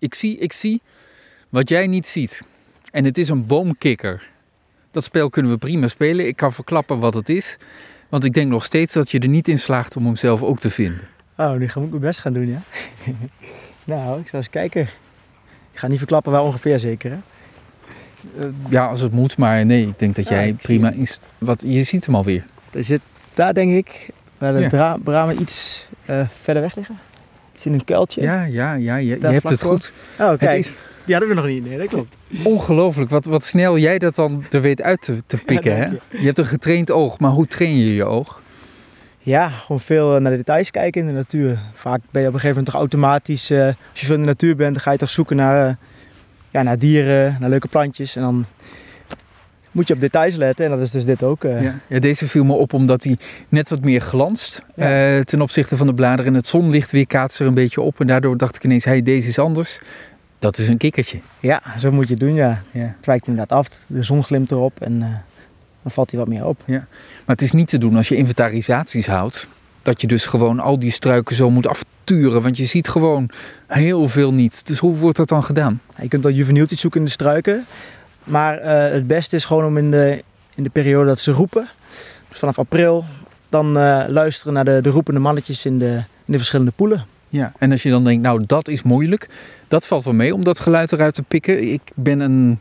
Ik zie, ik zie wat jij niet ziet. En het is een boomkikker. Dat spel kunnen we prima spelen. Ik kan verklappen wat het is. Want ik denk nog steeds dat je er niet in slaagt om hem zelf ook te vinden. Oh, nu ga ik mijn best gaan doen, ja. nou, ik zal eens kijken. Ik ga niet verklappen waar ongeveer zeker, hè? Uh, ja, als het moet, maar nee, ik denk dat jij prima is. Wat, je ziet hem alweer. Er zit daar, denk ik, waar de Ja. bramen iets eh, verder weg liggen. In een kuiltje. Ja, ja, ja, je, je hebt het voor. goed. Oh, kijk. Het is Die hadden we nog niet. Nee, dat klopt. ongelooflijk wat, wat snel jij dat dan er weet uit te, te pikken. hè? Je hebt een getraind oog, maar hoe train je je oog? Ja, gewoon veel eh, naar de details kijken in de natuur. Vaak ben je op een gegeven moment toch automatisch, eh, als je veel in de natuur bent, dan ga je toch zoeken naar, eh, ja, naar dieren, naar leuke plantjes. En dan moet je op details letten en dat is dus dit ook. eh. Ja. ja, deze viel me op omdat hij net wat meer glanst Ja. eh, ten opzichte van de bladeren. En het zonlicht weerkaatst er een beetje op. En daardoor dacht ik ineens, hey, deze is anders. Dat is een kikkertje. Ja, zo moet je het doen, ja. Ja. Het wijkt inderdaad af, de zon glimt erop en eh, dan valt hij wat meer op. Maar het is niet te doen als je inventarisaties houdt. Dat je dus gewoon al die struiken zo moet afturen. Want je ziet gewoon heel veel niet. Dus hoe wordt dat dan gedaan? Je kunt al juvenieltjes zoeken in de struiken. Maar eh, het beste is gewoon om in de, in de periode dat ze roepen, dus vanaf april, dan eh, luisteren naar de, de roepende mannetjes in de, in de verschillende poelen. Ja, en als je dan denkt, nou dat is moeilijk. Dat valt wel mee om dat geluid eruit te pikken. Ik ben een,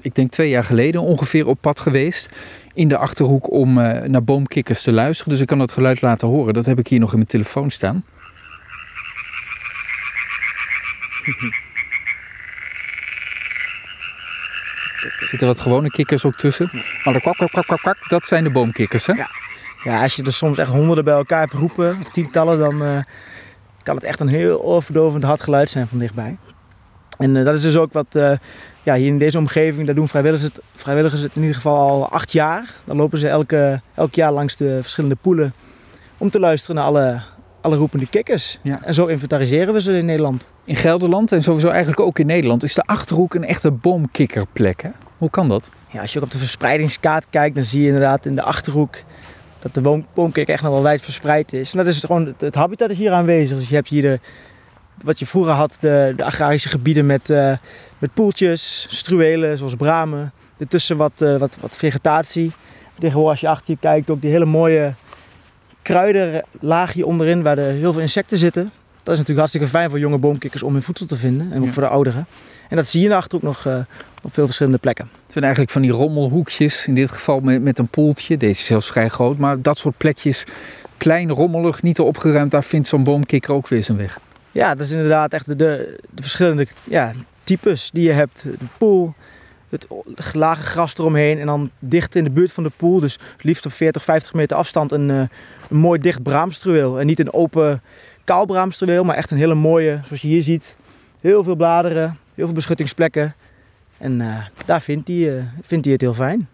ik denk twee jaar geleden ongeveer op pad geweest. In de Achterhoek om eh, naar boomkikkers te luisteren. Dus ik kan dat geluid laten horen. Dat heb ik hier nog in mijn telefoon staan. Er zitten wat gewone kikkers ook tussen. Maar de kwak, kwak, kwak, kwak, kwak, dat zijn de boomkikkers, hè? Ja. Ja, als je er soms echt honderden bij elkaar hebt roepen, of tientallen, dan eh, kan het echt een heel oorverdovend hard geluid zijn van dichtbij. En eh, dat is dus ook wat, eh, ja, hier in deze omgeving, daar doen vrijwilligers het, vrijwilligers het in ieder geval al acht jaar. Dan lopen ze elke, elk jaar langs de verschillende poelen om te luisteren naar alle, alle roepende kikkers. Ja. En zo inventariseren we ze in Nederland. In Gelderland en sowieso eigenlijk ook in Nederland is de Achterhoek een echte boomkikkerplek, hè? Hoe kan dat? Ja, als je ook op de verspreidingskaart kijkt, dan zie je inderdaad in de Achterhoek dat de boomkikker echt nog wel wijd verspreid is. En dat is gewoon, het, het habitat is hier aanwezig. Dus je hebt hier de, wat je vroeger had, de, de agrarische gebieden met, eh, met poeltjes, struwelen zoals bramen. Ertussen wat, eh, wat, wat vegetatie. Tegenwoordig als je achter je kijkt ook die hele mooie kruidenlaagje onderin waar er heel veel insecten zitten. Dat is natuurlijk hartstikke fijn voor jonge boomkikkers om hun voedsel te vinden. En ook Ja. voor de ouderen. En dat zie je in de Achterhoek nog eh, op veel verschillende plekken. Het zijn eigenlijk van die rommelhoekjes, in dit geval met, met een poeltje. Deze is zelfs vrij groot, maar dat soort plekjes, klein, rommelig, niet te opgeruimd, daar vindt zo'n boomkikker ook weer zijn weg. Ja, dat is inderdaad echt de, de, de verschillende ja, types die je hebt. De poel, het lage gras eromheen en dan dicht in de buurt van de poel. Dus liefst op 40, 50 meter afstand een, eh, een mooi dicht braamstruweel. En niet een open kaal braamstruweel, maar echt een hele mooie, zoals je hier ziet. Heel veel bladeren, heel veel beschuttingsplekken. En eh, daar vindt hij, eh, vindt hij het heel fijn.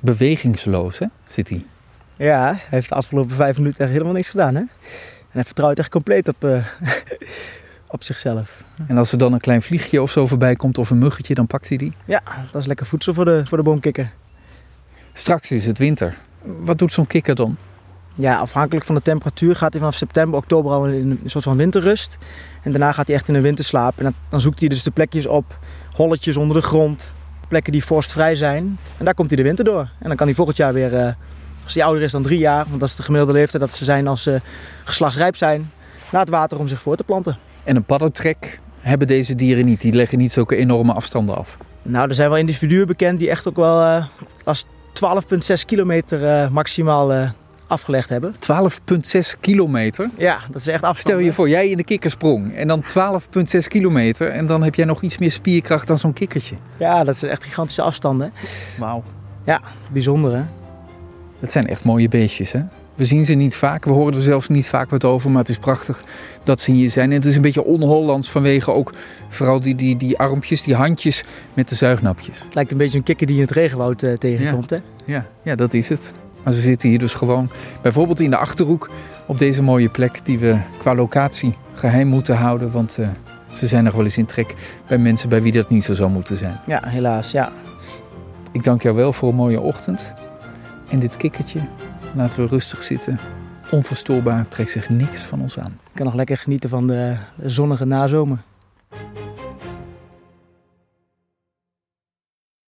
Bewegingsloos, hè, zit hij. Ja, hij heeft de afgelopen vijf minuten echt helemaal niks gedaan. Hè? En hij vertrouwt echt compleet op, eh, op zichzelf. En als er dan een klein vliegje of zo voorbij komt of een muggetje, dan pakt hij die. Ja, dat is lekker voedsel voor de, voor de boomkikker. Straks is het winter. Wat doet zo'n kikker dan? Ja, afhankelijk van de temperatuur gaat hij vanaf september, oktober al in een soort van winterrust. En daarna gaat hij echt in een winterslaap. En dan, dan zoekt hij dus de plekjes op, holletjes onder de grond, plekken die vorstvrij zijn. En daar komt hij de winter door. En dan kan hij volgend jaar weer, eh, als hij ouder is dan drie jaar, want dat is de gemiddelde leeftijd dat ze zijn als ze geslachtsrijp zijn, naar het water om zich voor te planten. En een paddentrek hebben deze dieren niet. Die leggen niet zulke enorme afstanden af. Nou, er zijn wel individuen bekend die echt ook wel eh, als 12,6 kilometer eh, maximaal afgelegd hebben. 12,6 kilometer. Ja, dat is echt afstand. Stel je voor, jij in de kikkersprong en dan 12,6 kilometer. En dan heb jij nog iets meer spierkracht dan zo'n kikkertje. Ja, dat zijn echt gigantische afstanden. Wauw. Bijzonder hè? Het zijn echt mooie beestjes, hè? We zien ze niet vaak, we horen er zelfs niet vaak wat over, maar het is prachtig dat ze hier zijn. En het is een beetje on-Hollands vanwege ook vooral die, die, die armpjes, die handjes met de zuignapjes. Het lijkt een beetje een kikker die in het regenwoud eh, tegenkomt hè? Ja, ja, dat is het. Maar ze zitten hier dus gewoon bijvoorbeeld in de Achterhoek op deze mooie plek die we qua locatie geheim moeten houden. Want eh, ze zijn nog wel eens in trek bij mensen bij wie dat niet zo zou moeten zijn. Ja, helaas ja. Ik dank jou wel voor een mooie ochtend. En dit kikkertje, laten we rustig zitten. Onverstoorbaar, trekt zich niks van ons aan. kan nog lekker genieten van de zonnige nazomer.